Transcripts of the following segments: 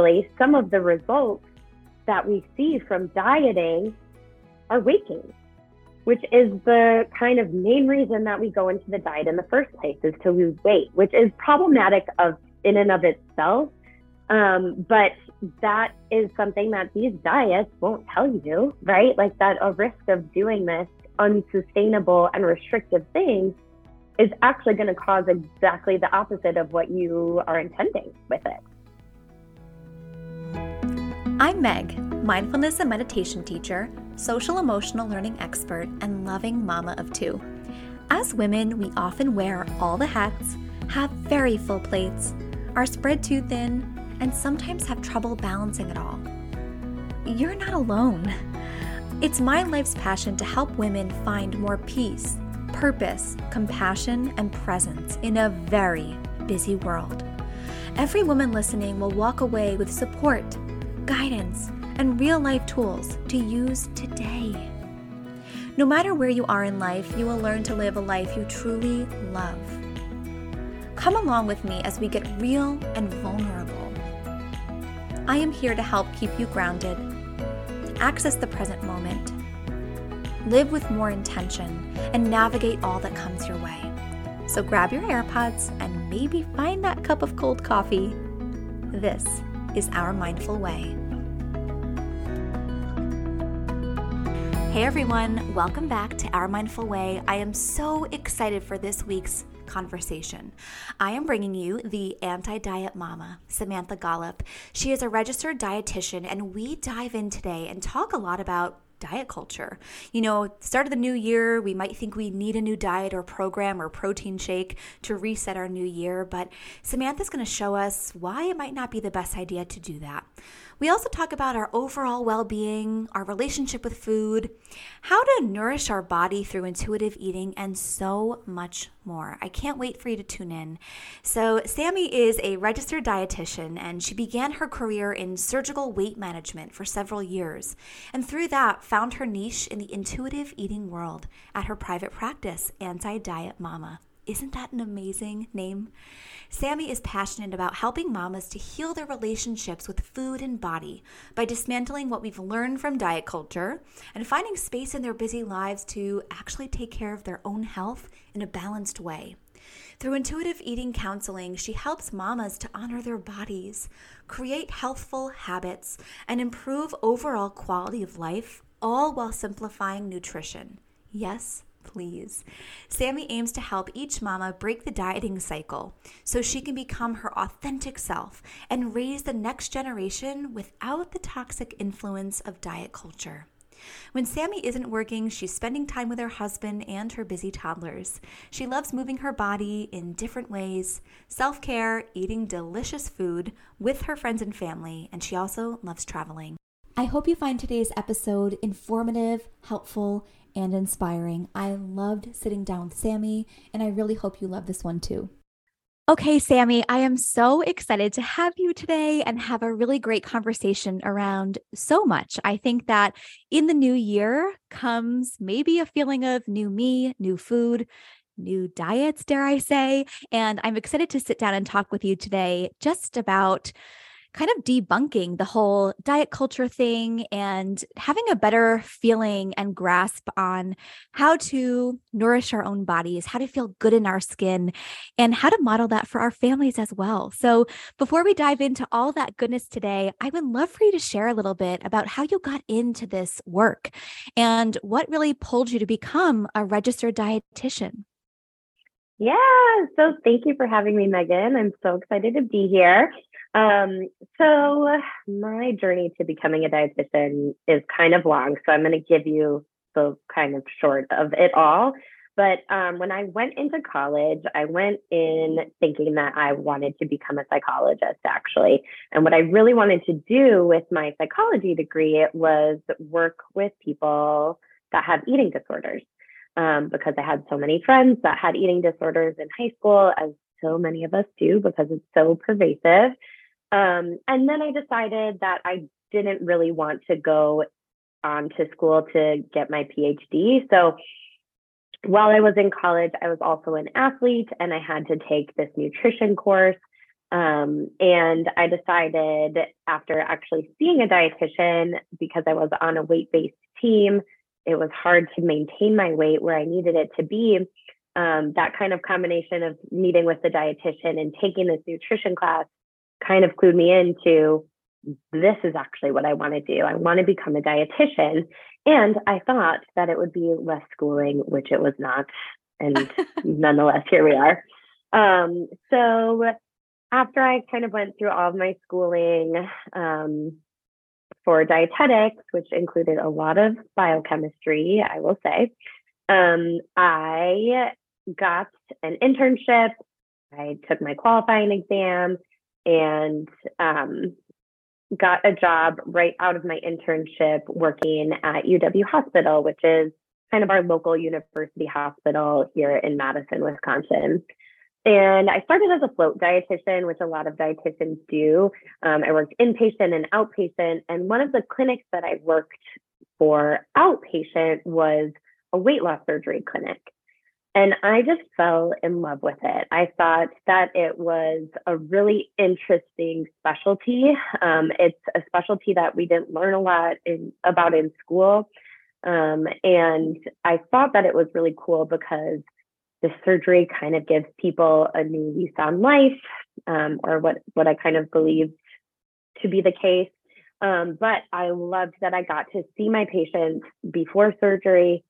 actually, some of the results that we see from dieting are weight gain, which is the kind of main reason that we go into the diet in the first place is to lose weight, which is problematic of in and of itself. Um, but that is something that these diets won't tell you, right? Like that a risk of doing this unsustainable and restrictive thing is actually going to cause exactly the opposite of what you are intending with it. I'm Meg, mindfulness and meditation teacher, social emotional learning expert, and loving mama of two. As women, we often wear all the hats, have very full plates, are spread too thin, and sometimes have trouble balancing it all. You're not alone. It's my life's passion to help women find more peace, purpose, compassion, and presence in a very busy world. Every woman listening will walk away with support guidance, and real life tools to use today. No matter where you are in life, you will learn to live a life you truly love. Come along with me as we get real and vulnerable. I am here to help keep you grounded, access the present moment, live with more intention, and navigate all that comes your way. So grab your AirPods and maybe find that cup of cold coffee. This is our mindful way. Hey everyone, welcome back to Our Mindful Way. I am so excited for this week's conversation. I am bringing you the anti diet mama, Samantha Gollup. She is a registered dietitian, and we dive in today and talk a lot about diet culture. You know, start of the new year, we might think we need a new diet or program or protein shake to reset our new year, but Samantha's going to show us why it might not be the best idea to do that. We also talk about our overall well being, our relationship with food, how to nourish our body through intuitive eating, and so much more. I can't wait for you to tune in. So, Sammie is a registered dietitian, and she began her career in surgical weight management for several years. And through that, found her niche in the intuitive eating world at her private practice, Anti Diet Mama. Isn't that an amazing name? Sammie is passionate about helping mamas to heal their relationships with food and body by dismantling what we've learned from diet culture and finding space in their busy lives to actually take care of their own health in a balanced way. Through intuitive eating counseling, she helps mamas to honor their bodies, create healthful habits, and improve overall quality of life, all while simplifying nutrition. Yes, please. Sammie aims to help each mama break the dieting cycle so she can become her authentic self and raise the next generation without the toxic influence of diet culture. When Sammie isn't working, she's spending time with her husband and her busy toddlers. She loves moving her body in different ways, self care, eating delicious food with her friends and family, and she also loves traveling. I hope you find today's episode informative, helpful, and inspiring. I loved sitting down with Sammie, and I really hope you love this one too. Okay, Sammie, I am so excited to have you today and have a really great conversation around so much. I think that in the new year comes maybe a feeling of new me, new food, new diets, dare I say. And I'm excited to sit down and talk with you today just about kind of debunking the whole diet culture thing and having a better feeling and grasp on how to nourish our own bodies, how to feel good in our skin, and how to model that for our families as well. So, before we dive into all that goodness today, I would love for you to share a little bit about how you got into this work and what really pulled you to become a registered dietitian. Yeah, so thank you for having me, Megan. I'm so excited to be here. Um, so my journey to becoming a dietitian is kind of long, so I'm going to give you the kind of short of it all. But um, when I went into college, I went in thinking that I wanted to become a psychologist, actually. And what I really wanted to do with my psychology degree was work with people that have eating disorders. Um, because I had so many friends that had eating disorders in high school, as so many of us do, because it's so pervasive. Um, and then I decided that I didn't really want to go on to school to get my PhD. So while I was in college, I was also an athlete and I had to take this nutrition course. Um, and I decided after actually seeing a dietitian, because I was on a weight based team, it was hard to maintain my weight where I needed it to be. Um, that kind of combination of meeting with the dietitian and taking this nutrition class kind of clued me into this is actually what I want to do. I want to become a dietitian. And I thought that it would be less schooling, which it was not. And nonetheless, here we are. Um, so after I kind of went through all of my schooling um, for dietetics, which included a lot of biochemistry, I will say, um, I got an internship. I took my qualifying exam and um, got a job right out of my internship working at UW Hospital, which is kind of our local university hospital here in Madison, Wisconsin. And I started as a float dietitian, which a lot of dietitians do. Um, I worked inpatient and outpatient. And one of the clinics that I worked for outpatient was a weight loss surgery clinic. And I just fell in love with it. I thought that it was a really interesting specialty. Um, it's a specialty that we didn't learn a lot in, about in school. Um, and I thought that it was really cool because the surgery kind of gives people a new lease on life, um, or what, what I kind of believe to be the case. Um, but I loved that I got to see my patients before surgery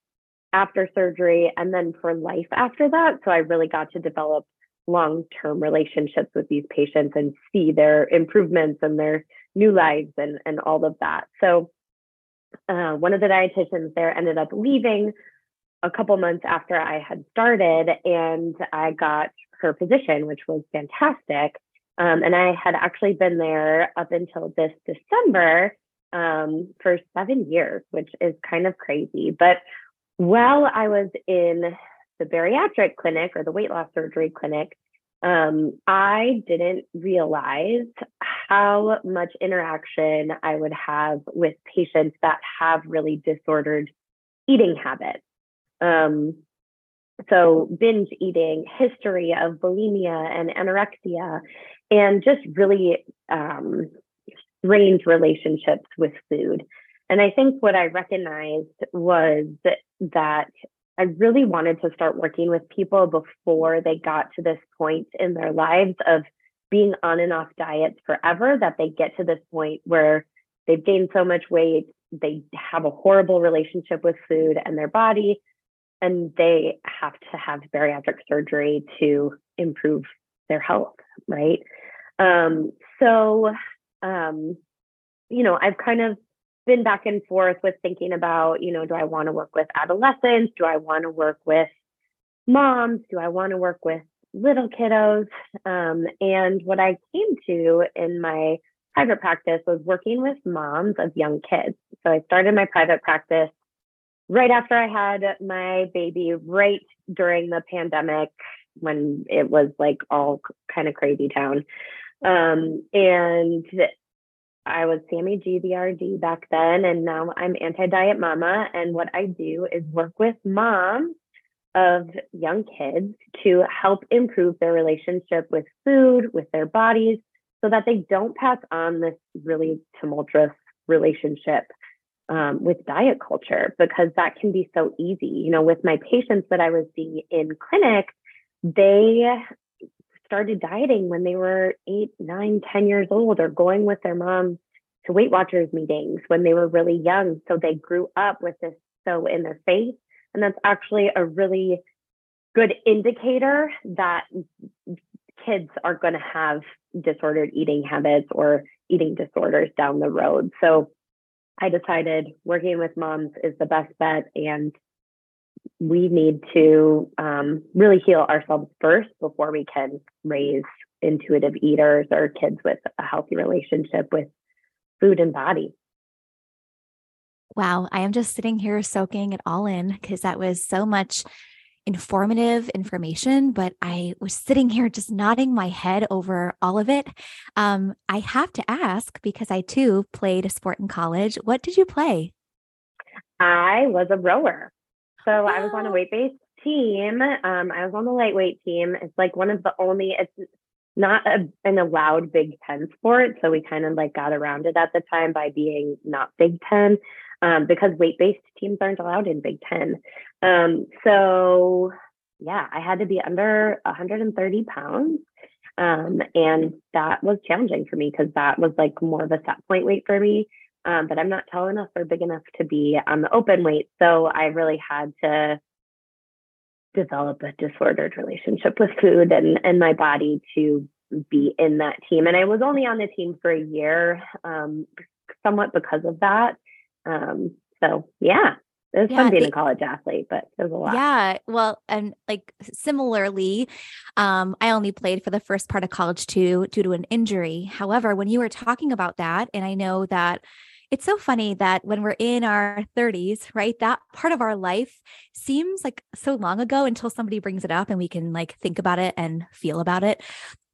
after surgery and then for life after that. So I really got to develop long term relationships with these patients and see their improvements and their new lives and, and all of that. So uh, one of the dietitians there ended up leaving a couple months after I had started, and I got her position, which was fantastic. Um, and I had actually been there up until this December um, for seven years, which is kind of crazy. But while I was in the bariatric clinic or the weight loss surgery clinic, um, I didn't realize how much interaction I would have with patients that have really disordered eating habits. Um, so, binge eating, history of bulimia and anorexia, and just really um, strange relationships with food. And I think what I recognized was that, I really wanted to start working with people before they got to this point in their lives of being on and off diets forever, that they get to this point where they've gained so much weight, they have a horrible relationship with food and their body, and they have to have bariatric surgery to improve their health, right? Um, so, um, you know, I've kind of been back and forth with thinking about, you know, do I want to work with adolescents? Do I want to work with moms? Do I want to work with little kiddos? Um, and what I came to in my private practice was working with moms of young kids. So I started my private practice right after I had my baby, right during the pandemic when it was like all kind of crazy town. Um, and I was Sammie G, the RD back then, and now I'm anti diet mama. And what I do is work with moms of young kids to help improve their relationship with food, with their bodies, so that they don't pass on this really tumultuous relationship um, with diet culture, because that can be so easy. You know, with my patients that I was seeing in clinic, they started dieting when they were eight, nine, ten years old, or going with their mom to Weight Watchers meetings when they were really young. So they grew up with this so in their face. And that's actually a really good indicator that kids are going to have disordered eating habits or eating disorders down the road. So I decided working with moms is the best bet. And we need to um, really heal ourselves first before we can raise intuitive eaters or kids with a healthy relationship with food and body. Wow, I am just sitting here soaking it all in because that was so much informative information, but I was sitting here just nodding my head over all of it. Um, I have to ask because I too played a sport in college. What did you play? I was a rower. So oh. I was on a weight based team. Um, I was on the lightweight team. It's like one of the only, it's not a, an allowed Big Ten sport. So we kind of like got around it at the time by being not Big Ten um, because weight based teams aren't allowed in Big Ten. Um, so yeah, I had to be under 130 pounds. Um, and that was challenging for me because that was like more of a set point weight for me. Um, but I'm not tall enough or big enough to be on the open weight. So I really had to develop a disordered relationship with food and, and my body to be in that team. And I was only on the team for a year, um, somewhat because of that. Um, so yeah, it was yeah, fun being a college athlete, but it was a lot. Yeah. Well, and like similarly, um, I only played for the first part of college too due to an injury. However, when you were talking about that, and I know that it's so funny that when we're in our 30s, right, that part of our life seems like so long ago until somebody brings it up and we can like think about it and feel about it.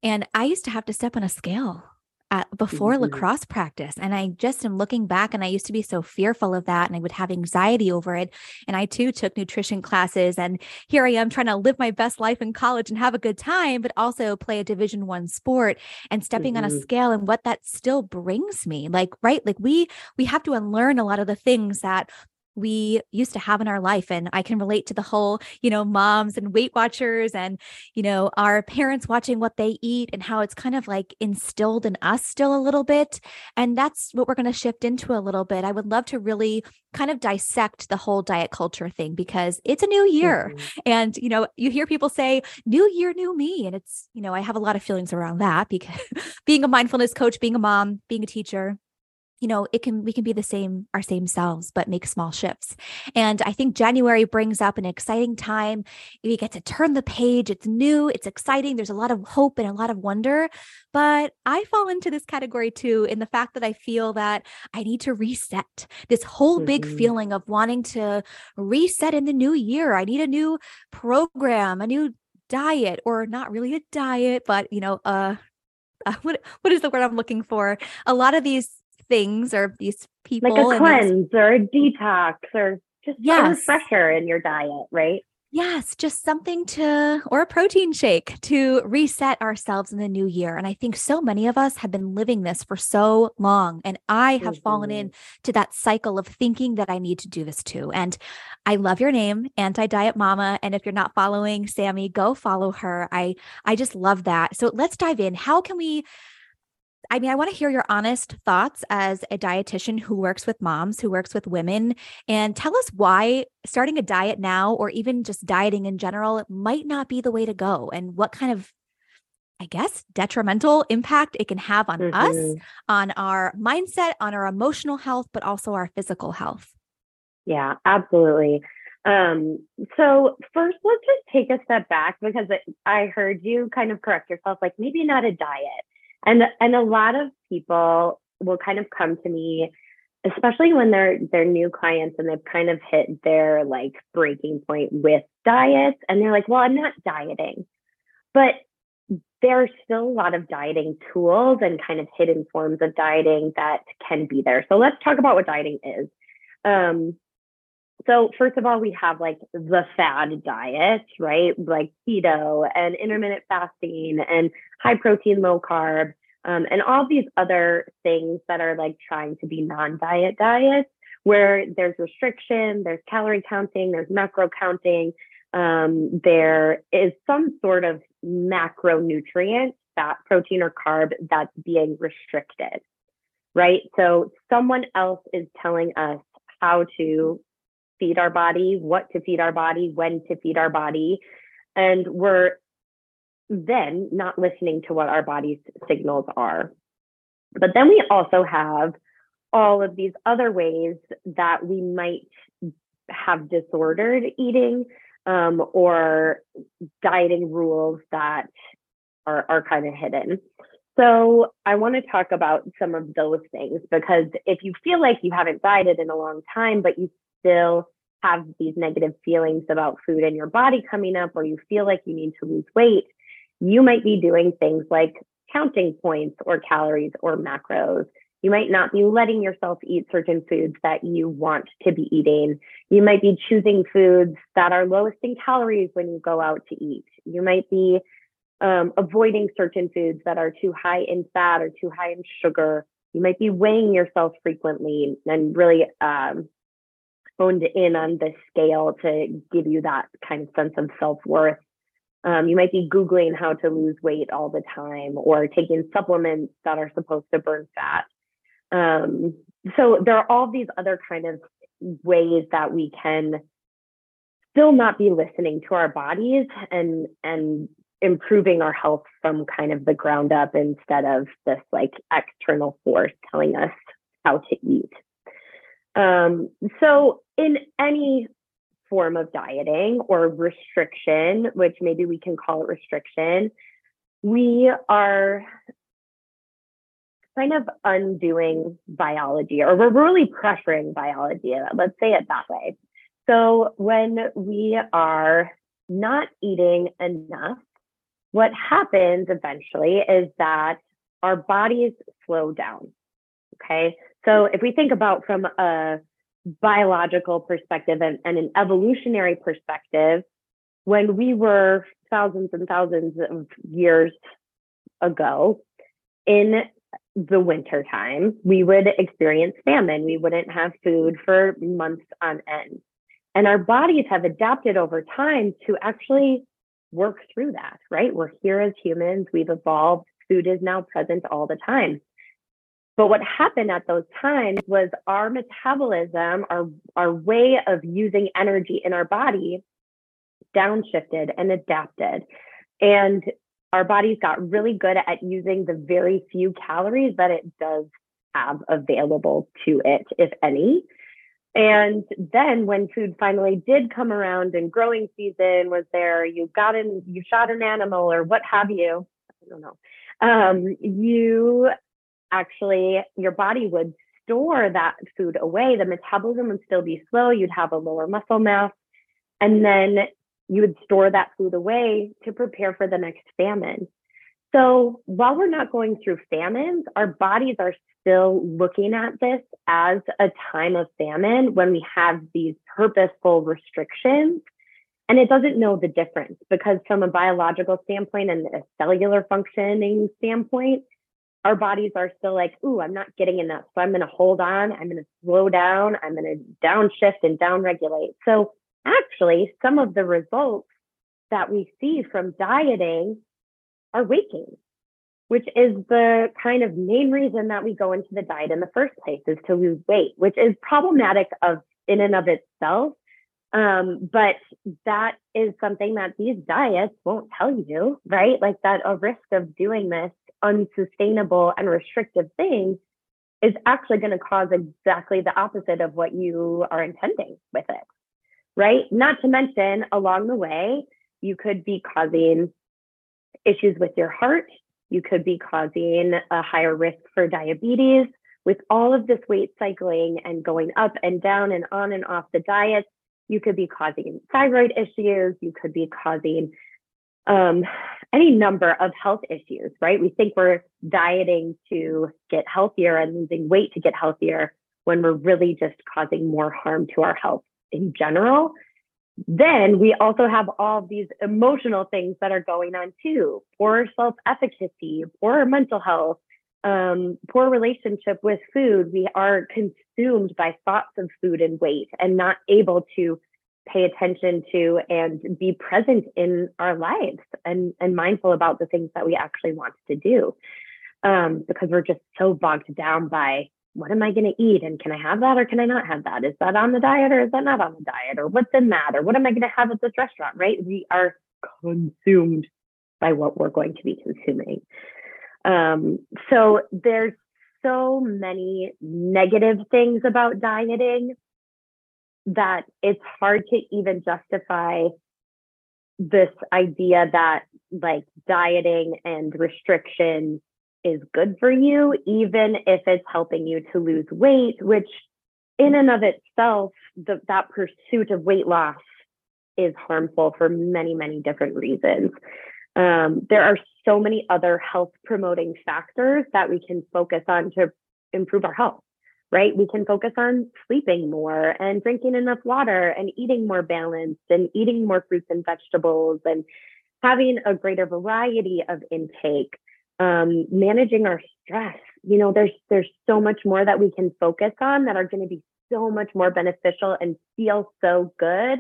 And I used to have to step on a scale at, before mm-hmm. lacrosse practice. And I just am looking back and I used to be so fearful of that and I would have anxiety over it. And I too took nutrition classes and here I am trying to live my best life in college and have a good time, but also play a division one sport and stepping mm-hmm. on a mm-hmm. scale and what that still brings me. Like, right. Like we, we have to unlearn a lot of the things that we used to have in our life and i can relate to the whole you know moms and weight watchers and you know our parents watching what they eat and how it's kind of like instilled in us still a little bit and that's what we're going to shift into a little bit i would love to really kind of dissect the whole diet culture thing because it's a new year mm-hmm. and you know you hear people say new year new me and it's you know i have a lot of feelings around that because being a mindfulness coach being a mom being a teacher you know it can we can be the same our same selves but make small shifts. And i think january brings up an exciting time. We get to turn the page. It's new. It's exciting. There's a lot of hope and a lot of wonder. But i fall into this category too in the fact that i feel that i need to reset. This whole mm-hmm. big feeling of wanting to reset in the new year. I need a new program a new diet or not really a diet but you know uh uh, what what is the word I'm looking for? A lot of these things or these people like a cleanse or a detox or just yes. a refresher in your diet right Yes, just something to, or a protein shake to reset ourselves in the new year. And I think so many of us have been living this for so long. And I have mm-hmm. fallen into that cycle of thinking that I need to do this too. And I love your name, Anti Diet Mama. And if you're not following Sammie, go follow her. I, I just love that. So let's dive in. How can we I mean, I want to hear your honest thoughts as a dietitian who works with moms, who works with women, and tell us why starting a diet now or even just dieting in general might not be the way to go and what kind of I guess detrimental impact it can have on mm-hmm. us, on our mindset, on our emotional health, but also our physical health. Yeah, absolutely. Um, so first, let's just take a step back because I heard you kind of correct yourself, like maybe not a diet and and a lot of people will kind of come to me especially when they're they're new clients and they've kind of hit their like breaking point with diets and they're like well i'm not dieting. But there's still a lot of dieting tools and kind of hidden forms of dieting that can be there. So let's talk about what dieting is. Um, so first of all we have like the fad diet right? Like keto and intermittent fasting and high protein low carb um, and all these other things that are like trying to be non-diet diets where there's restriction there's calorie counting there's macro counting um, there is some sort of macronutrient fat protein or carb that's being restricted right? So someone else is telling us how to feed our body, what to feed our body, when to feed our body. And we're then not listening to what our body's signals are. But then we also have all of these other ways that we might have disordered eating um, or dieting rules that are, are kind of hidden. So I want to talk about some of those things because if you feel like you haven't dieted in a long time, but you still have these negative feelings about food and your body coming up, or you feel like you need to lose weight, you might be doing things like counting points or calories or macros. You might not be letting yourself eat certain foods that you want to be eating. You might be choosing foods that are lowest in calories when you go out to eat. You might be um, avoiding certain foods that are too high in fat or too high in sugar. You might be weighing yourself frequently and really um, honed in on the scale to give you that kind of sense of self worth. Um, you might be Googling how to lose weight all the time or taking supplements that are supposed to burn fat. Um, so there are all these other kind of ways that we can still not be listening to our bodies and and improving our health from kind of the ground up instead of this like external force telling us how to eat. Um, so in any form of dieting or restriction, which maybe we can call it restriction, we are kind of undoing biology or we're really pressuring biology. Let's say it that way. So when we are not eating enough, what happens eventually is that our bodies slow down. Okay. So if we think about from a biological perspective and, and an evolutionary perspective, when we were thousands and thousands of years ago in the winter time, we would experience famine. We wouldn't have food for months on end. And our bodies have adapted over time to actually work through that, right? We're here as humans, we've evolved, food is now present all the time. But what happened at those times was our metabolism, our, our way of using energy in our body downshifted and adapted. And our bodies got really good at using the very few calories that it does have available to it, if any. And then when food finally did come around and growing season was there, you got in, you shot an animal or what have you. I don't know. Um, you actually, your body would store that food away. The metabolism would still be slow. You'd have a lower muscle mass. And then you would store that food away to prepare for the next famine. So while we're not going through famines, our bodies are still looking at this as a time of famine when we have these purposeful restrictions. And it doesn't know the difference because, from a biological standpoint and a cellular functioning standpoint, our bodies are still like, ooh, I'm not getting enough. So I'm going to hold on. I'm going to slow down. I'm going to downshift and downregulate. So actually, some of the results that we see from dieting are weight gain, which is the kind of main reason that we go into the diet in the first place is to lose weight, which is problematic of in and of itself. Um, but that is something that these diets won't tell you, right? Like that a risk of doing this unsustainable and restrictive thing is actually going to cause exactly the opposite of what you are intending with it, right? Not to mention, along the way, you could be causing issues with your heart. You could be causing a higher risk for diabetes. With all of this weight cycling and going up and down and on and off the diet, you could be causing thyroid issues. You could be causing um, any number of health issues, right? We think we're dieting to get healthier and losing weight to get healthier when we're really just causing more harm to our health in general. Then we also have all these emotional things that are going on too poor self efficacy, poor mental health, um, poor relationship with food. We are consumed by thoughts of food and weight and not able to pay attention to and be present in our lives and, and mindful about the things that we actually want to do. Um, because we're just so bogged down by what am I going to eat? And can I have that or can I not have that? Is that on the diet or is that not on the diet? Or what's in that? Or what am I going to have at this restaurant? Right? We are consumed by what we're going to be consuming. Um, so there's so many negative things about dieting that it's hard to even justify this idea that like dieting and restriction is good for you, even if it's helping you to lose weight, which in and of itself, the, that pursuit of weight loss is harmful for many, many different reasons. Um, there are so many other health promoting factors that we can focus on to improve our health right? We can focus on sleeping more and drinking enough water and eating more balanced and eating more fruits and vegetables and having a greater variety of intake, um, managing our stress. You know, there's there's so much more that we can focus on that are going to be so much more beneficial and feel so good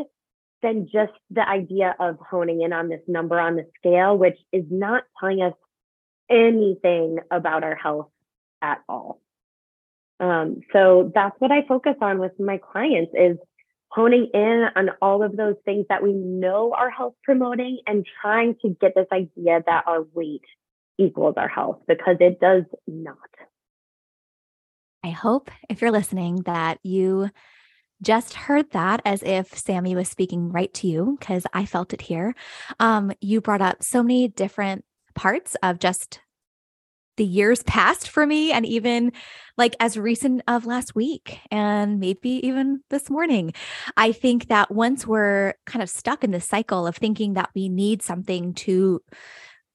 than just the idea of honing in on this number on the scale, which is not telling us anything about our health at all. Um, so that's what I focus on with my clients is honing in on all of those things that we know are health promoting and trying to get this idea that our weight equals our health because it does not. I hope if you're listening that you just heard that as if Sammie was speaking right to you because I felt it here. Um, you brought up so many different parts of just the years past for me and even like as recent of last week and maybe even this morning. I think that once we're kind of stuck in the cycle of thinking that we need something to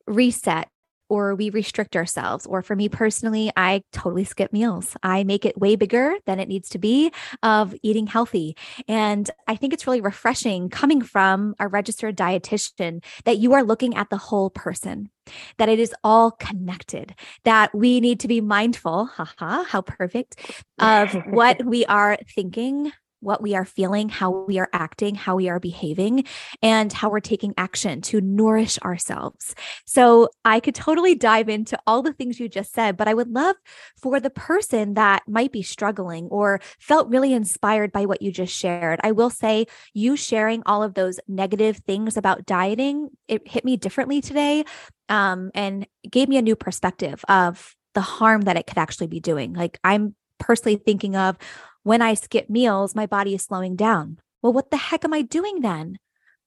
reset or we restrict ourselves. Or for me personally, I totally skip meals. I make it way bigger than it needs to be of eating healthy. And I think it's really refreshing coming from a registered dietitian that you are looking at the whole person that it is all connected, that we need to be mindful, haha, how perfect, of what we are thinking, what we are feeling, how we are acting, how we are behaving, and how we're taking action to nourish ourselves. So I could totally dive into all the things you just said, but I would love for the person that might be struggling or felt really inspired by what you just shared. I will say, you sharing all of those negative things about dieting, it hit me differently today um, and gave me a new perspective of the harm that it could actually be doing. Like I'm personally thinking of, when I skip meals, my body is slowing down. Well, what the heck am I doing then?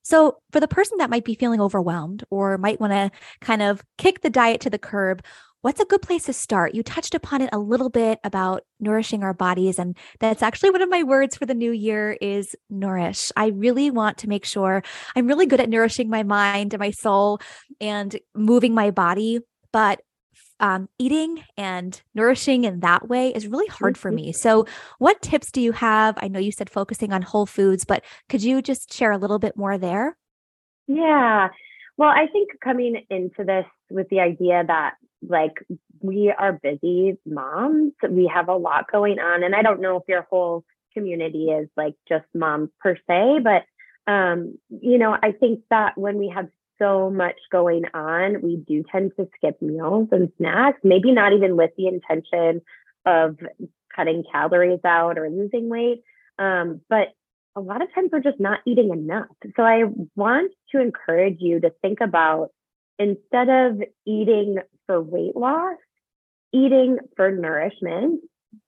So, for the person that might be feeling overwhelmed or might want to kind of kick the diet to the curb, what's a good place to start? You touched upon it a little bit about nourishing our bodies and that's actually one of my words for the new year is nourish. I really want to make sure I'm really good at nourishing my mind and my soul and moving my body, but um, eating and nourishing in that way is really hard for me. So, what tips do you have? I know you said focusing on whole foods, but could you just share a little bit more there? Yeah. Well, I think coming into this with the idea that like we are busy moms, we have a lot going on. And I don't know if your whole community is like just moms per se, but um, you know, I think that when we have so much going on, we do tend to skip meals and snacks, maybe not even with the intention of cutting calories out or losing weight. Um, but a lot of times we're just not eating enough. So I want to encourage you to think about instead of eating for weight loss, eating for nourishment.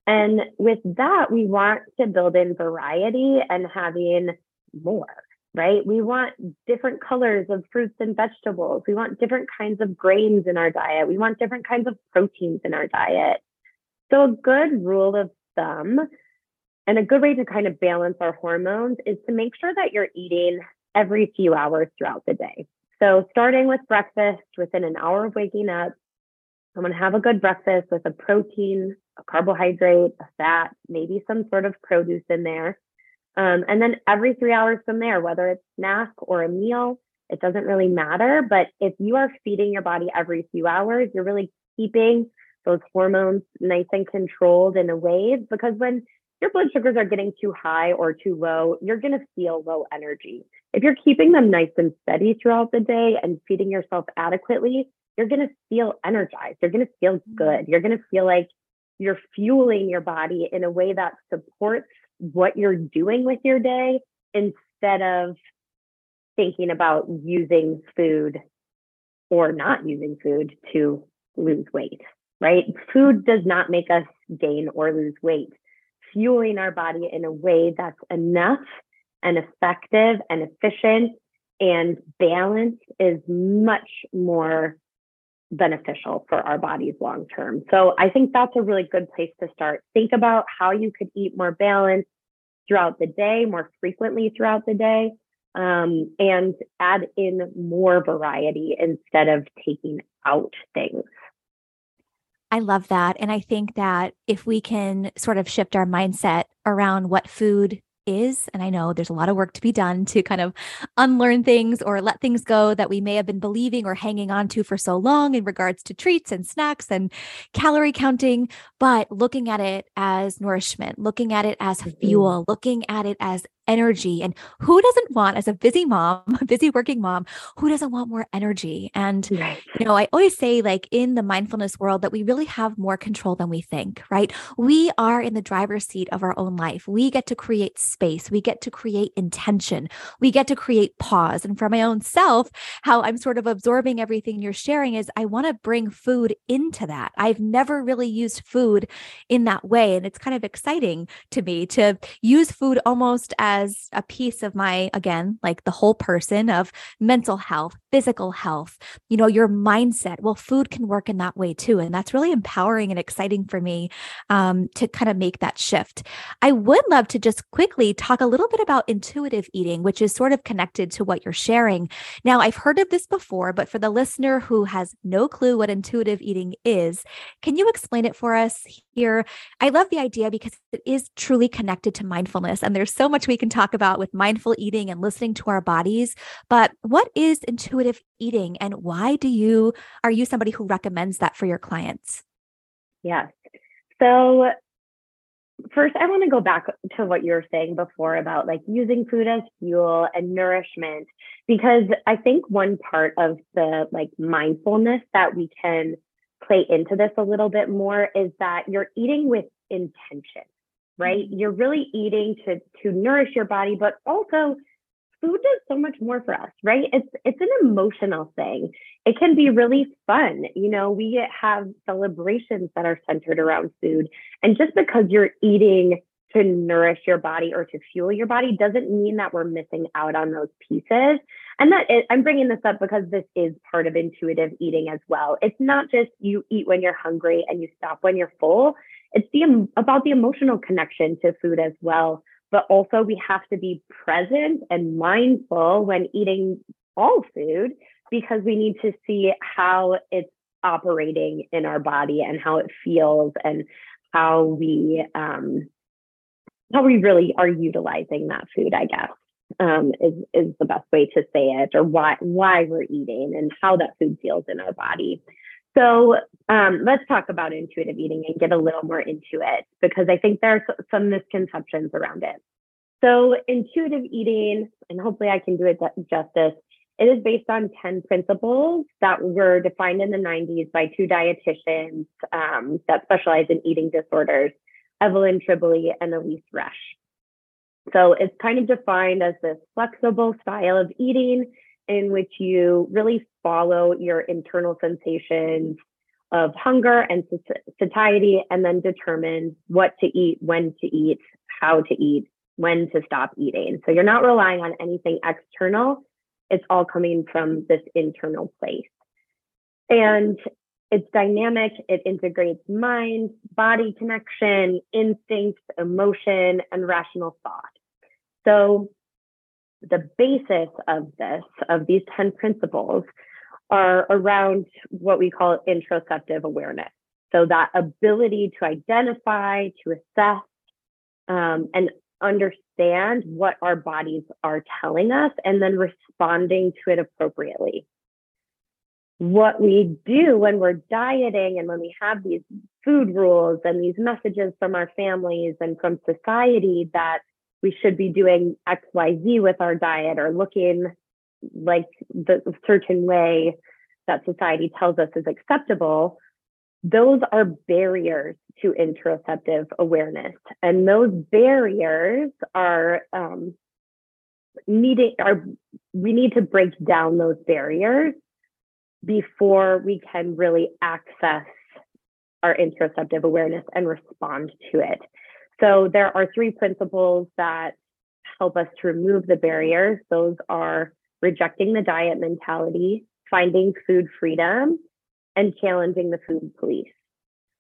And with that, we want to build in variety and having more right? We want different colors of fruits and vegetables. We want different kinds of grains in our diet. We want different kinds of proteins in our diet. So, a good rule of thumb and a good way to kind of balance our hormones is to make sure that you're eating every few hours throughout the day. So, starting with breakfast within an hour of waking up, I'm going to have a good breakfast with a protein, a carbohydrate, a fat, maybe some sort of produce in there. Um, and then every three hours from there, whether it's snack or a meal, it doesn't really matter. But if you are feeding your body every few hours, you're really keeping those hormones nice and controlled in a way because when your blood sugars are getting too high or too low, you're going to feel low energy. If you're keeping them nice and steady throughout the day and feeding yourself adequately, you're going to feel energized. You're going to feel mm-hmm. good. You're going to feel like you're fueling your body in a way that supports what you're doing with your day instead of thinking about using food or not using food to lose weight, right? Food does not make us gain or lose weight. Fueling our body in a way that's enough and effective and efficient and balanced is much more beneficial for our bodies long term. So I think that's a really good place to start. Think about how you could eat more balanced throughout the day, more frequently throughout the day, um, and add in more variety instead of taking out things. I love that. And I think that if we can sort of shift our mindset around what food is. And I know there's a lot of work to be done to kind of unlearn things or let things go that we may have been believing or hanging on to for so long in regards to treats and snacks and calorie counting, but looking at it as nourishment, looking at it as mm-hmm. fuel, looking at it as energy. And who doesn't want, as a busy mom, a busy working mom, who doesn't want more energy? And, right. you know, I always say, like in the mindfulness world, that we really have more control than we think, right? We are in the driver's seat of our own life. We get to create space, we get to create intention, we get to create pause. And for my own self, how I'm sort of absorbing everything you're sharing is I want to bring food into that. I've never really used food in that way. And it's kind of exciting to me to use food almost as as a piece of my, again, like the whole person of mental health, physical health, you know, your mindset. Well, food can work in that way too. And that's really empowering and exciting for me um, to kind of make that shift. I would love to just quickly talk a little bit about intuitive eating, which is sort of connected to what you're sharing. Now, I've heard of this before, but for the listener who has no clue what intuitive eating is, can you explain it for us here? I love the idea because it is truly connected to mindfulness, and there's so much we can talk about with mindful eating and listening to our bodies. But what is intuitive eating and why do you are you somebody who recommends that for your clients? Yes. So first I want to go back to what you were saying before about like using food as fuel and nourishment because I think one part of the like mindfulness that we can play into this a little bit more is that you're eating with intention right? Mm-hmm. You're really eating to to nourish your body, but also food does so much more for us, right? It's it's an emotional thing. It can be really fun. You know, we have celebrations that are centered around food. And just because you're eating to nourish your body or to fuel your body doesn't mean that we're missing out on those pieces. And that is, I'm bringing this up because this is part of intuitive eating as well. It's not just you eat when you're hungry and you stop when you're full. It's the about the emotional connection to food as well. But also we have to be present and mindful when eating all food because we need to see how it's operating in our body and how it feels and how we um, how we really are utilizing that food i guess um, is is the best way to say it or why why we're eating and how that food feels in our body so um, let's talk about intuitive eating and get a little more into it because I think there are some misconceptions around it. So, intuitive eating, and hopefully I can do it justice, it is based on 10 principles that were defined in the 90s by two dietitians um, that specialize in eating disorders, Evelyn Tribole and Elise Resch. So, it's kind of defined as this flexible style of eating in which you really follow your internal sensations of hunger and satiety and then determine what to eat, when to eat, how to eat, when to stop eating. So you're not relying on anything external. It's all coming from this internal place. And it's dynamic. It integrates mind, body connection, instincts, emotion, and rational thought. So the basis of this, of these 10 principles, are around what we call interoceptive awareness. So that ability to identify, to assess, um, and understand what our bodies are telling us and then responding to it appropriately. What we do when we're dieting and when we have these food rules and these messages from our families and from society that we should be doing XYZ with our diet or looking like the certain way that society tells us is acceptable, those are barriers to interoceptive awareness. And those barriers are um, needing are we need to break down those barriers before we can really access our interoceptive awareness and respond to it. So there are three principles that help us to remove the barriers. Those are rejecting the diet mentality, finding food freedom, and challenging the food police.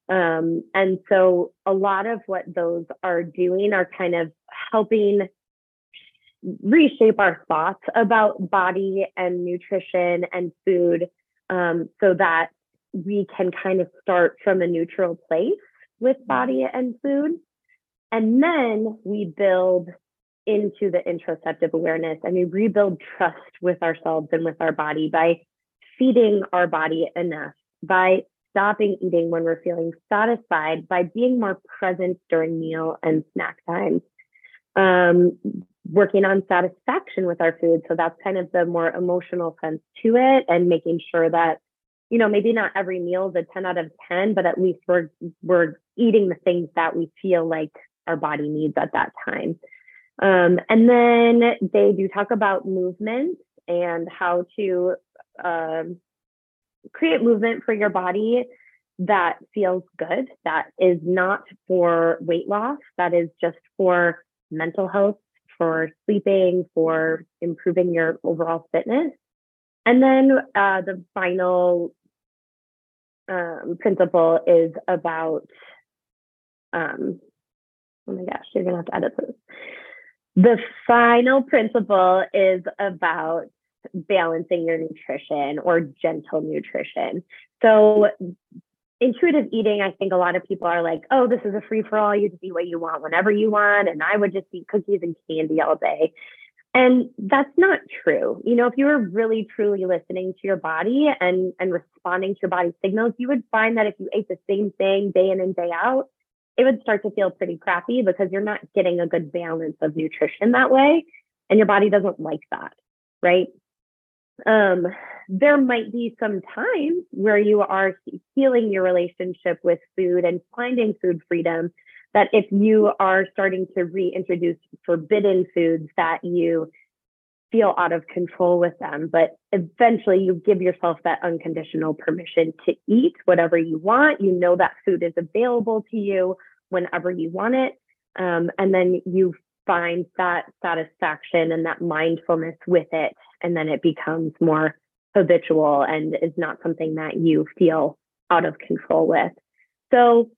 Um, and so a lot of what those are doing are kind of helping reshape our thoughts about body and nutrition and food um, so that we can kind of start from a neutral place with body and food and then we build into the interoceptive awareness and we rebuild trust with ourselves and with our body by feeding our body enough, by stopping eating when we're feeling satisfied, by being more present during meal and snack times. Um, working on satisfaction with our food. So that's kind of the more emotional sense to it and making sure that, you know, maybe not every meal is a 10 out of 10, but at least we're we're eating the things that we feel like our body needs at that time. Um, and then they do talk about movement and how to um, create movement for your body that feels good, that is not for weight loss, that is just for mental health, for sleeping, for improving your overall fitness. And then uh, the final um, principle is about, um, oh my gosh, you're to have to edit this. The final principle is about balancing your nutrition or gentle nutrition. So intuitive eating, I think a lot of people are like, oh, this is a free for all. You just eat what you want whenever you want. And I would just eat cookies and candy all day. And that's not true. You know, if you were really truly listening to your body and, and responding to your body's signals, you would find that if you ate the same thing day in and day out, it would start to feel pretty crappy because you're not getting a good balance of nutrition that way. And your body doesn't like that, right? Um, there might be some times where you are healing your relationship with food and finding food freedom that if you are starting to reintroduce forbidden foods that you feel out of control with them but eventually you give yourself that unconditional permission to eat whatever you want you know that food is available to you whenever you want it um, and then you find that satisfaction and that mindfulness with it and then it becomes more habitual and is not something that you feel out of control with. So,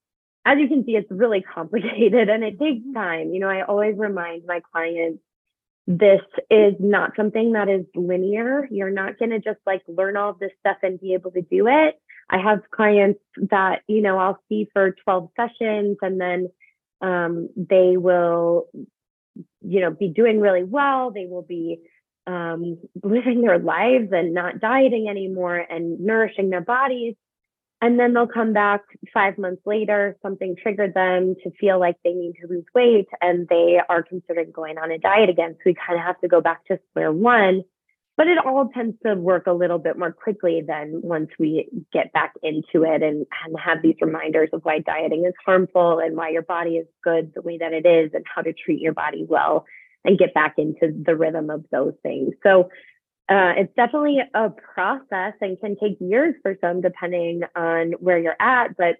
as you can see, it's really complicated and it takes time. You know, I always remind my clients this is not something that is linear. You're not going to just like learn all this stuff and be able to do it. I have clients that, you know, I'll see for 12 sessions and then um, they will, you know, be doing really well. They will be um, living their lives and not dieting anymore and nourishing their bodies. And then they'll come back five months later, something triggered them to feel like they need to lose weight and they are considering going on a diet again. So we kind of have to go back to square one. But it all tends to work a little bit more quickly than once we get back into it and, and have these reminders of why dieting is harmful and why your body is good the way that it is and how to treat your body well and get back into the rhythm of those things. So uh, it's definitely a process and can take years for some, depending on where you're at. But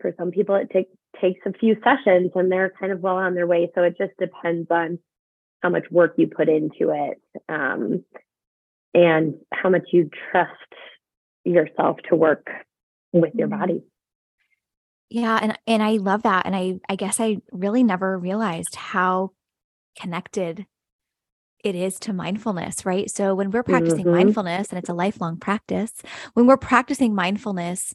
for some people, it take, takes a few sessions and they're kind of well on their way. So it just depends on how much work you put into it um, and how much you trust yourself to work with your mm-hmm. body. Yeah, and and I love that and I I guess I really never realized how connected it is to mindfulness, right? So when we're practicing mm-hmm. mindfulness and it's a lifelong practice, when we're practicing mindfulness,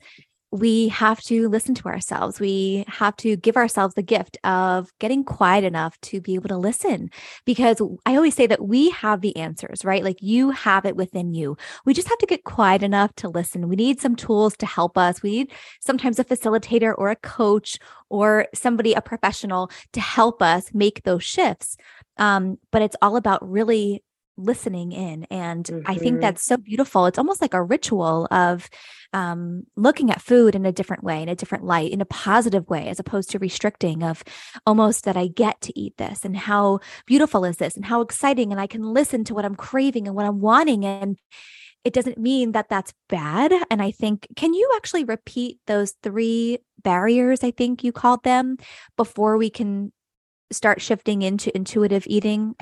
we have to listen to ourselves. We have to give ourselves the gift of getting quiet enough to be able to listen. Because I always say that we have the answers, right? Like you have it within you. We just have to get quiet enough to listen. We need some tools to help us. We need sometimes a facilitator or a coach or somebody, a professional to help us make those shifts. Um, but it's all about really listening in and mm-hmm. i think mm-hmm. that's so beautiful it's almost like a ritual of um, looking at food in a different way in a different light in a positive way as opposed to restricting of almost that i get to eat this and how beautiful is this and how exciting and i can listen to what i'm craving and what i'm wanting and it doesn't mean that that's bad and i think can you actually repeat those three barriers i think you called them before we can start shifting into intuitive eating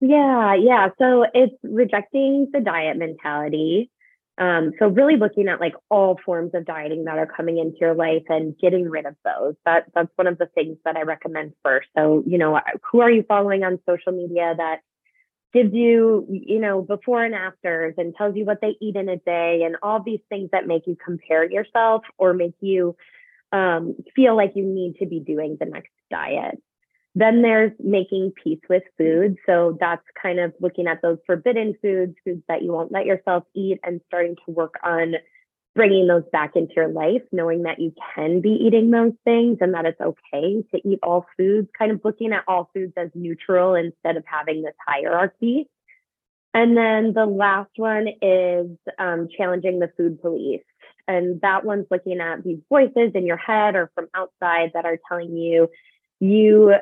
yeah, yeah. So it's rejecting the diet mentality. Um, so really looking at like all forms of dieting that are coming into your life and getting rid of those. That that's one of the things that I recommend first. So, you know, who are you following on social media that gives you, you know, before and afters and tells you what they eat in a day and all these things that make you compare yourself or make you um, feel like you need to be doing the next diet. Then there's making peace with food. So that's kind of looking at those forbidden foods, foods that you won't let yourself eat, and starting to work on bringing those back into your life, knowing that you can be eating those things and that it's okay to eat all foods, kind of looking at all foods as neutral instead of having this hierarchy. And then the last one is um, challenging the food police. And that one's looking at these voices in your head or from outside that are telling you you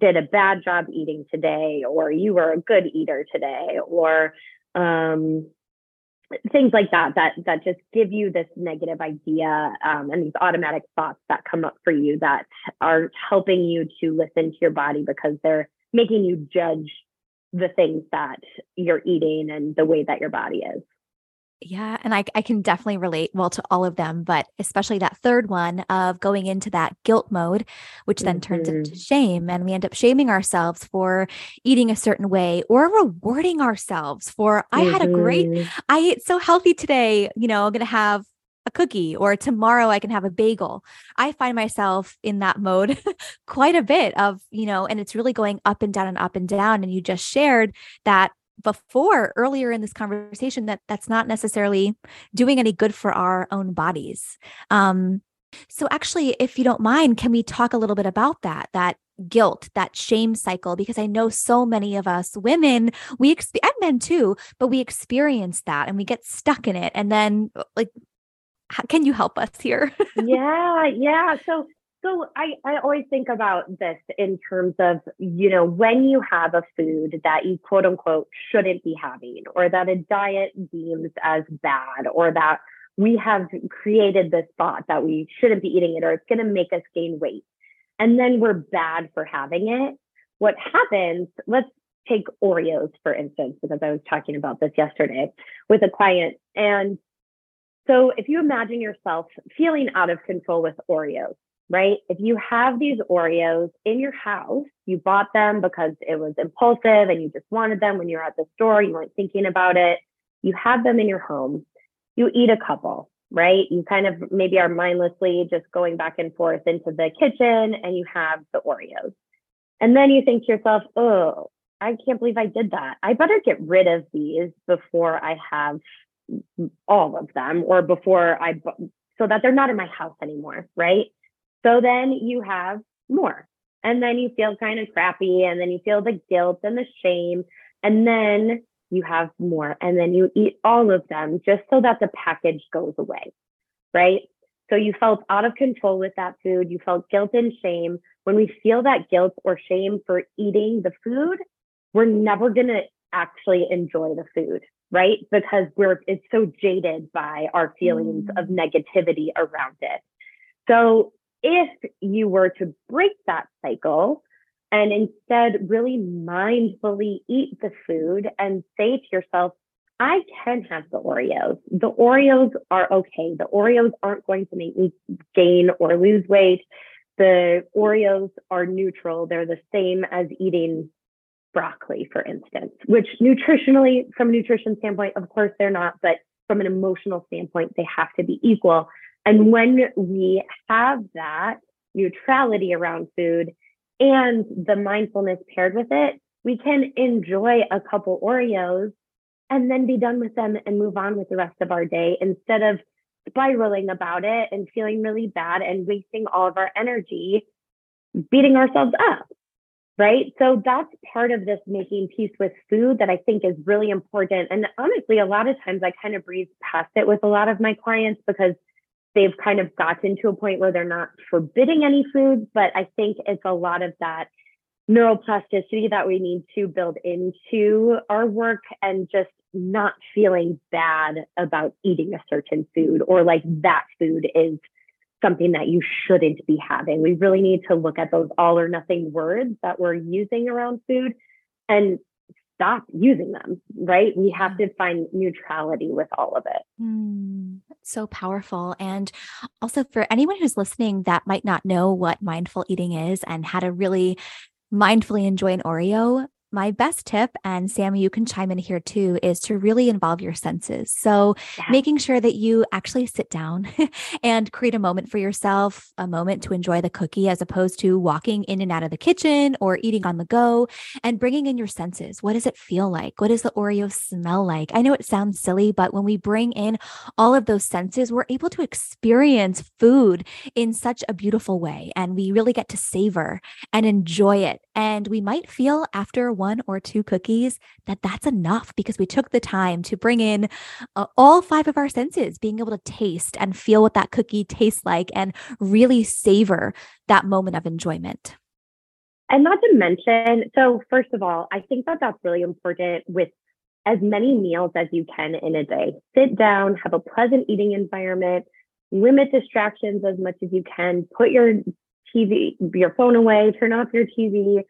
did a bad job eating today, or you were a good eater today, or um, things like that that that just give you this negative idea um, and these automatic thoughts that come up for you that are helping you to listen to your body because they're making you judge the things that you're eating and the way that your body is yeah. And I, I can definitely relate well to all of them, but especially that third one of going into that guilt mode, which then mm-hmm. turns into shame. And we end up shaming ourselves for eating a certain way or rewarding ourselves for, I mm-hmm. had a great, mm-hmm. I ate so healthy today. You know, I'm going to have a cookie or tomorrow I can have a bagel. I find myself in that mode quite a bit of, you know, and it's really going up and down and up and down. And you just shared that before earlier in this conversation that that's not necessarily doing any good for our own bodies. Um, so actually, if you don't mind, can we talk a little bit about that? That guilt, that shame cycle, because I know so many of us women, we exp- and men too, but we experience that and we get stuck in it. And then, like, how, can you help us here? yeah, yeah. So so I, I always think about this in terms of, you know, when you have a food that you quote unquote shouldn't be having, or that a diet deems as bad, or that we have created this thought that we shouldn't be eating it, or it's going to make us gain weight. And then we're bad for having it. What happens, let's take Oreos, for instance, because I was talking about this yesterday with a client. And so if you imagine yourself feeling out of control with Oreos, right? If you have these Oreos in your house, you bought them because it was impulsive and you just wanted them when you're at the store, you weren't thinking about it. You have them in your home, you eat a couple, right? You kind of maybe are mindlessly just going back and forth into the kitchen and you have the Oreos. And then you think to yourself, oh, I can't believe I did that. I better get rid of these before I have all of them or before I, so that they're not in my house anymore, right? So then you have more. And then you feel kind of crappy. And then you feel the guilt and the shame. And then you have more. And then you eat all of them just so that the package goes away. Right. So you felt out of control with that food. You felt guilt and shame. When we feel that guilt or shame for eating the food, we're never going to actually enjoy the food, right? Because we're, it's so jaded by our feelings mm. of negativity around it. So if you were to break that cycle and instead really mindfully eat the food and say to yourself, I can have the Oreos. The Oreos are okay. The Oreos aren't going to make me gain or lose weight. The Oreos are neutral. They're the same as eating broccoli, for instance, which nutritionally, from a nutrition standpoint, of course they're not, but from an emotional standpoint, they have to be equal. And when we have that neutrality around food and the mindfulness paired with it, we can enjoy a couple Oreos and then be done with them and move on with the rest of our day instead of spiraling about it and feeling really bad and wasting all of our energy beating ourselves up. Right. So that's part of this making peace with food that I think is really important. And honestly, a lot of times I kind of breeze past it with a lot of my clients because they've kind of gotten to a point where they're not forbidding any foods, but I think it's a lot of that neuroplasticity that we need to build into our work and just not feeling bad about eating a certain food or like that food is something that you shouldn't be having. We really need to look at those all or nothing words that we're using around food and stop using them, right? We have to find neutrality with all of it. Mm, so powerful. And also for anyone who's listening that might not know what mindful eating is and how to really mindfully enjoy an Oreo, my best tip, and Sammie, you can chime in here too, is to really involve your senses. So, yeah. making sure that you actually sit down and create a moment for yourself, a moment to enjoy the cookie, as opposed to walking in and out of the kitchen or eating on the go and bringing in your senses. What does it feel like? What does the Oreo smell like? I know it sounds silly, but when we bring in all of those senses, we're able to experience food in such a beautiful way. And we really get to savor and enjoy it. And we might feel after one or two cookies that that's enough because we took the time to bring in uh, all five of our senses, being able to taste and feel what that cookie tastes like and really savor that moment of enjoyment. And not to mention, so first of all, I think that that's really important with as many meals as you can in a day. Sit down, have a pleasant eating environment, limit distractions as much as you can, put your TV, your phone away, turn off your TV,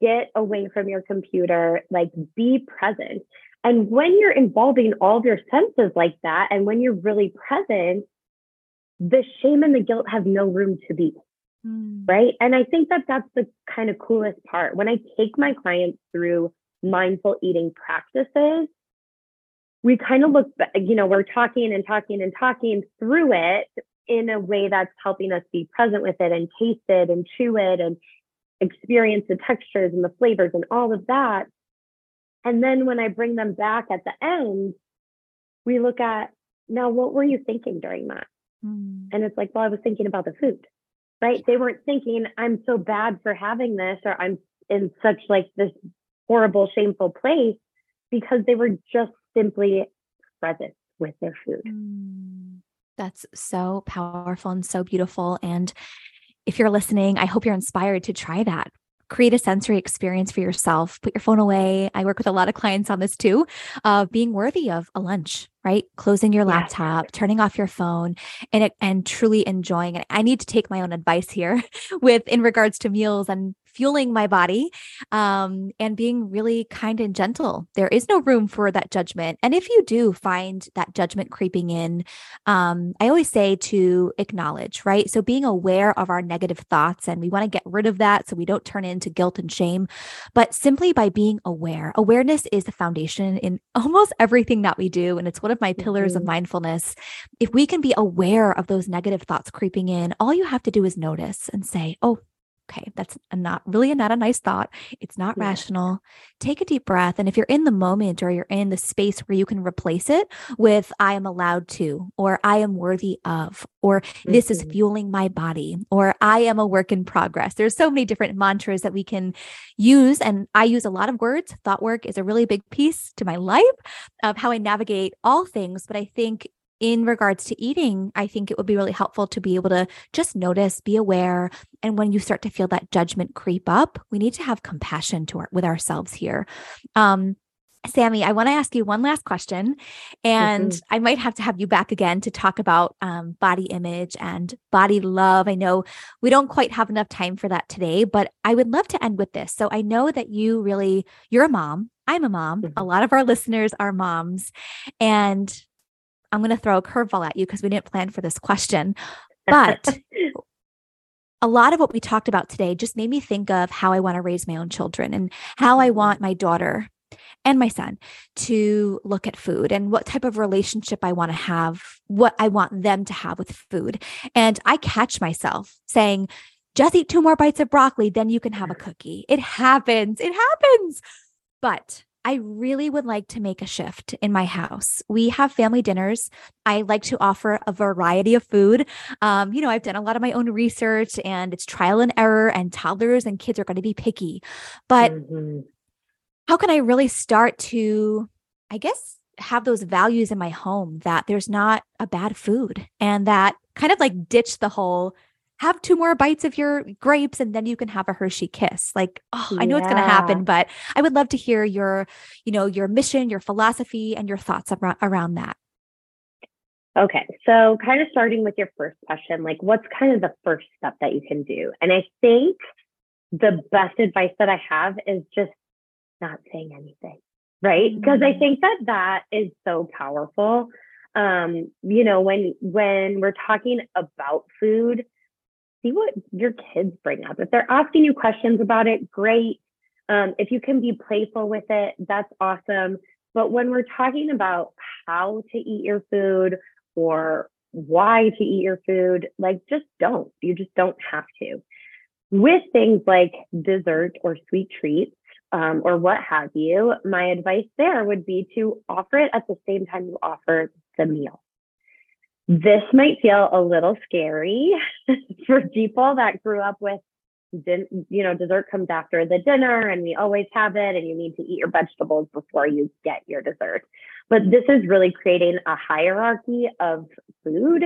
get away from your computer, like be present. And when you're involving all of your senses like that, and when you're really present, the shame and the guilt have no room to be. Mm. Right. And I think that that's the kind of coolest part. When I take my clients through mindful eating practices, we kind of look, you know, we're talking and talking and talking through it in a way that's helping us be present with it and taste it and chew it and experience the textures and the flavors and all of that. And then when I bring them back at the end, we look at now, what were you thinking during that? Mm. And it's like, well, I was thinking about the food, right? They weren't thinking, I'm so bad for having this or I'm in such like this horrible, shameful place because they were just simply present with their food. Mm. That's so powerful and so beautiful. And if you're listening, I hope you're inspired to try that. Create a sensory experience for yourself. Put your phone away. I work with a lot of clients on this too, of being worthy of a lunch, right? Closing your laptop, turning off your phone, and and truly enjoying it. I need to take my own advice here with in regards to meals and fueling my body um, and being really kind and gentle. There is no room for that judgment. And if you do find that judgment creeping in, um, I always say to acknowledge, right? So being aware of our negative thoughts and we want to get rid of that so we don't turn into guilt and shame. But simply by being aware, awareness is the foundation in almost everything that we do. And it's one of my pillars mm-hmm. of mindfulness. If we can be aware of those negative thoughts creeping in, all you have to do is notice and say, oh, okay, that's a not really a, not a nice thought. It's not yeah. rational. Take a deep breath. And if you're in the moment or you're in the space where you can replace it with, I am allowed to, or I am worthy of, or mm-hmm. this is mm-hmm. fueling my body, or I am a work in progress. There's so many different mantras that we can use. And I use a lot of words. Thought work is a really big piece to my life of how I navigate all things. But I think in regards to eating, I think it would be really helpful to be able to just notice, be aware. And when you start to feel that judgment creep up, we need to have compassion to our, with ourselves here. Um, Sammie, I want to ask you one last question, and mm-hmm. I might have to have you back again to talk about um, body image and body love. I know we don't quite have enough time for that today, but I would love to end with this. So I know that you really, you're a mom. I'm a mom. Mm-hmm. A lot of our listeners are moms. And I'm going to throw a curveball at you because we didn't plan for this question. But a lot of what we talked about today just made me think of how I want to raise my own children and how I mm-hmm. want my daughter and my son to look at food and what type of relationship I want to have, what I want them to have with food. And I catch myself saying, just eat two more bites of broccoli, then you can have a cookie. It happens. It happens. But I really would like to make a shift in my house. We have family dinners. I like to offer a variety of food. Um, you know, I've done a lot of my own research and it's trial and error, and toddlers and kids are going to be picky. But mm-hmm. how can I really start to, I guess, have those values in my home that there's not a bad food and that kind of like ditch the whole have two more bites of your grapes and then you can have a Hershey kiss. Like, oh, I know yeah. it's going to happen, but I would love to hear your, you know, your mission, your philosophy, and your thoughts around, around that. Okay. So, kind of starting with your first question, like, what's kind of the first step that you can do? And I think the best advice that I have is just not saying anything, right? Because mm-hmm. I think that that is so powerful. Um, you know, when when we're talking about food, see what your kids bring up. If they're asking you questions about it, great. Um, if you can be playful with it, that's awesome. But when we're talking about how to eat your food or why to eat your food, like just don't. You just don't have to. With things like dessert or sweet treats, um, or what have you, my advice there would be to offer it at the same time you offer the meal. This might feel a little scary for people that grew up with, you know, dessert comes after the dinner and we always have it and you need to eat your vegetables before you get your dessert. But this is really creating a hierarchy of food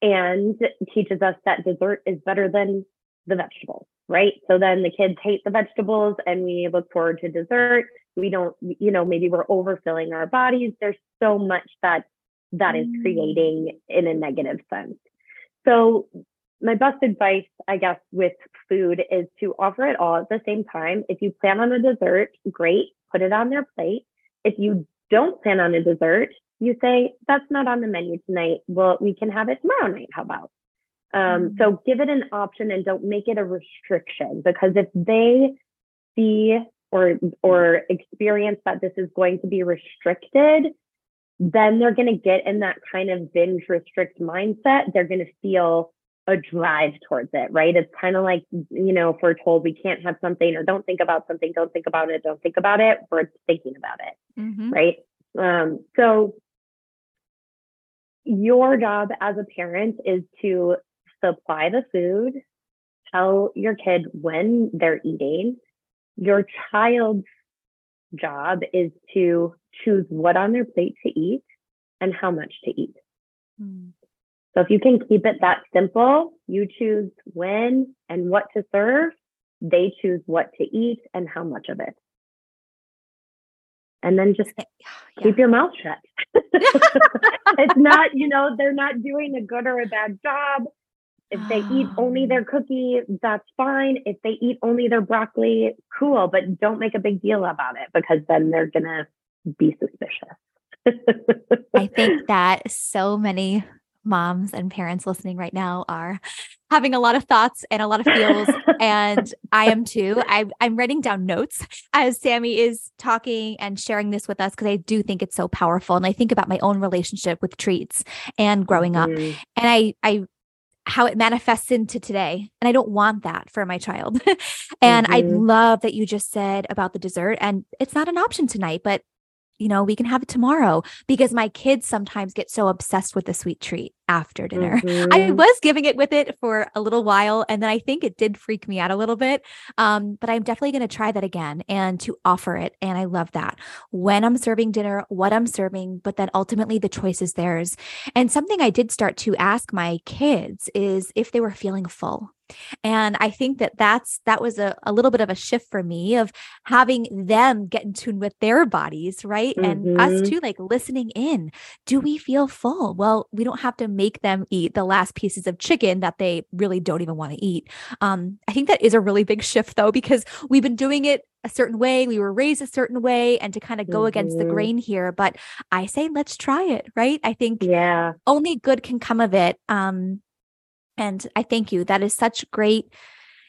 and teaches us that dessert is better than the vegetables, right? So then the kids hate the vegetables and we look forward to dessert. We don't, you know, maybe we're overfilling our bodies. There's so much that that is mm. creating in a negative sense. So my best advice, I guess, with food is to offer it all at the same time. If you plan on a dessert, great, put it on their plate. If you don't plan on a dessert, you say, that's not on the menu tonight. Well, we can have it tomorrow night. How about? Um, so give it an option and don't make it a restriction because if they see or or experience that this is going to be restricted, then they're going to get in that kind of binge restrict mindset. They're going to feel a drive towards it, right? It's kind of like, you know, if we're told we can't have something or don't think about something, don't think about it, don't think about it, we're thinking about it, mm-hmm. right? Um, so your job as a parent is to supply the food, tell your kid when they're eating. Your child's job is to choose what on their plate to eat and how much to eat. Mm. So if you can keep it that simple, you choose when and what to serve, they choose what to eat and how much of it. And then just yeah. keep your mouth shut. it's not, you know, they're not doing a good or a bad job. If they eat only their cookie, that's fine. If they eat only their broccoli, cool, but don't make a big deal about it because then they're going to be suspicious. I think that so many moms and parents listening right now are having a lot of thoughts and a lot of feels and i am too I, i'm writing down notes as Sammie is talking and sharing this with us because i do think it's so powerful and i think about my own relationship with treats and growing up mm-hmm. and i i how it manifests into today. And I don't want that for my child. and mm-hmm. I love that you just said about the dessert. And it's not an option tonight, but you know, we can have it tomorrow because my kids sometimes get so obsessed with the sweet treat after dinner. Mm-hmm. I was giving it with it for a little while and then I think it did freak me out a little bit. Um, but I'm definitely going to try that again and to offer it. And I love that when I'm serving dinner, what I'm serving, but then ultimately the choice is theirs. And something I did start to ask my kids is if they were feeling full. And I think that that's that was a, a little bit of a shift for me of having them get in tune with their bodies, right? Mm-hmm. And us mm-hmm. too, like listening in. Do we feel full? Well, we don't have to make them eat the last pieces of chicken that they really don't even want to eat. Um, I think that is a really big shift though, because we've been doing it a certain way. We were raised a certain way and to kind of go mm-hmm. against the mm-hmm. grain here. But I say, let's try it, right? I think yeah, only good can come of it. Um, and I thank you. That is such great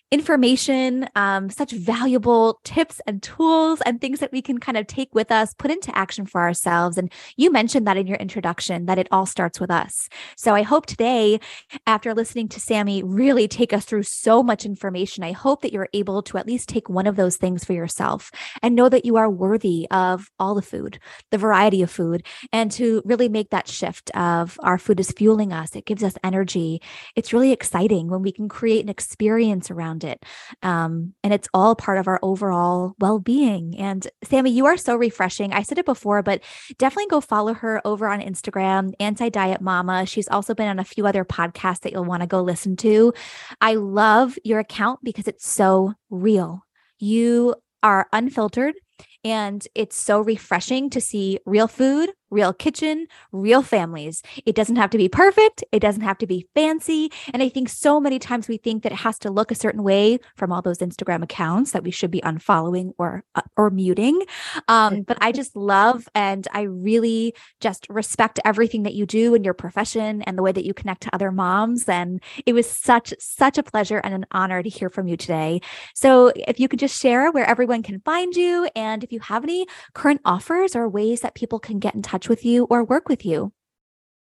information, um, such valuable tips and tools and things that we can kind of take with us, put into action for ourselves. And you mentioned that in your introduction, that it all starts with us. So I hope today, after listening to Sammie really take us through so much information, I hope that you're able to at least take one of those things for yourself and know that you are worthy of all the food, the variety of food, and to really make that shift of our food is fueling us. It gives us energy. It's really exciting when we can create an experience around around it. Um, and it's all part of our overall well being. And Sammie, you are so refreshing. I said it before, but definitely go follow her over on Instagram, Anti Diet Mama. She's also been on a few other podcasts that you'll want to go listen to. I love your account because it's so real. You are unfiltered And it's so refreshing to see real food, real kitchen, real families. It doesn't have to be perfect. It doesn't have to be fancy. And I think so many times we think that it has to look a certain way from all those Instagram accounts that we should be unfollowing or uh, or muting. Um, but I just love and I really just respect everything that you do in your profession and the way that you connect to other moms. And it was such such a pleasure and an honor to hear from you today. So if you could just share where everyone can find you and if you have any current offers or ways that people can get in touch with you or work with you.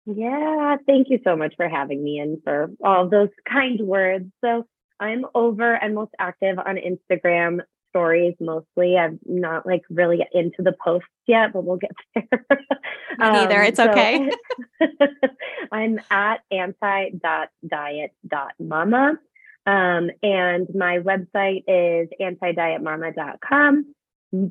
Yeah, thank you so much for having me and for all those kind words. So I'm over and most active on Instagram stories mostly. I'm not like really into the posts yet, but we'll get there. Me neither. Um, it's so okay. I'm at anti.diet.mama. Um, and my website is antidietmama.com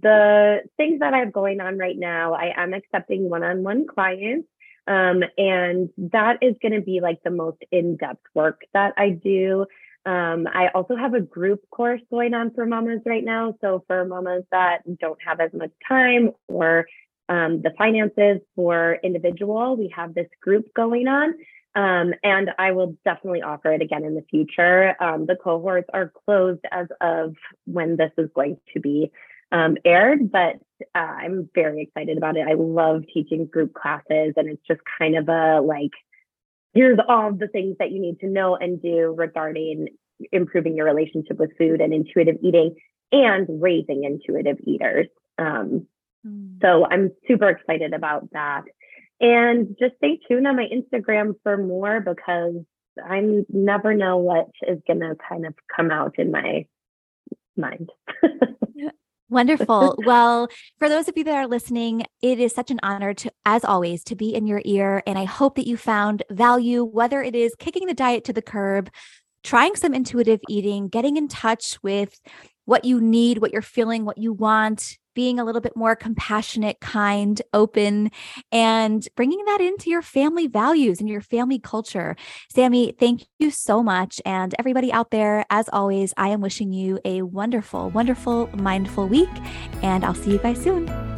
the things that I have going on right now, I am accepting one on one clients. Um, and that is going to be like the most in depth work that I do. Um, I also have a group course going on for mamas right now. So for mamas that don't have as much time or um, the finances for individual, we have this group going on. Um, and I will definitely offer it again in the future. Um, the cohorts are closed as of when this is going to be um, aired, but uh, I'm very excited about it. I love teaching group classes, and it's just kind of a like, here's all the things that you need to know and do regarding improving your relationship with food and intuitive eating and raising intuitive eaters. Um, mm. So I'm super excited about that. And just stay tuned on my Instagram for more because I never know what is going to kind of come out in my mind. Wonderful. well, for those of you that are listening, it is such an honor to, as always, to be in your ear. And I hope that you found value, whether it is kicking the diet to the curb, trying some intuitive eating, getting in touch with what you need, what you're feeling, what you want, being a little bit more compassionate, kind, open, and bringing that into your family values and your family culture. Sammie, thank you so much. And everybody out there, as always, I am wishing you a wonderful, wonderful, mindful week. And I'll see you guys soon.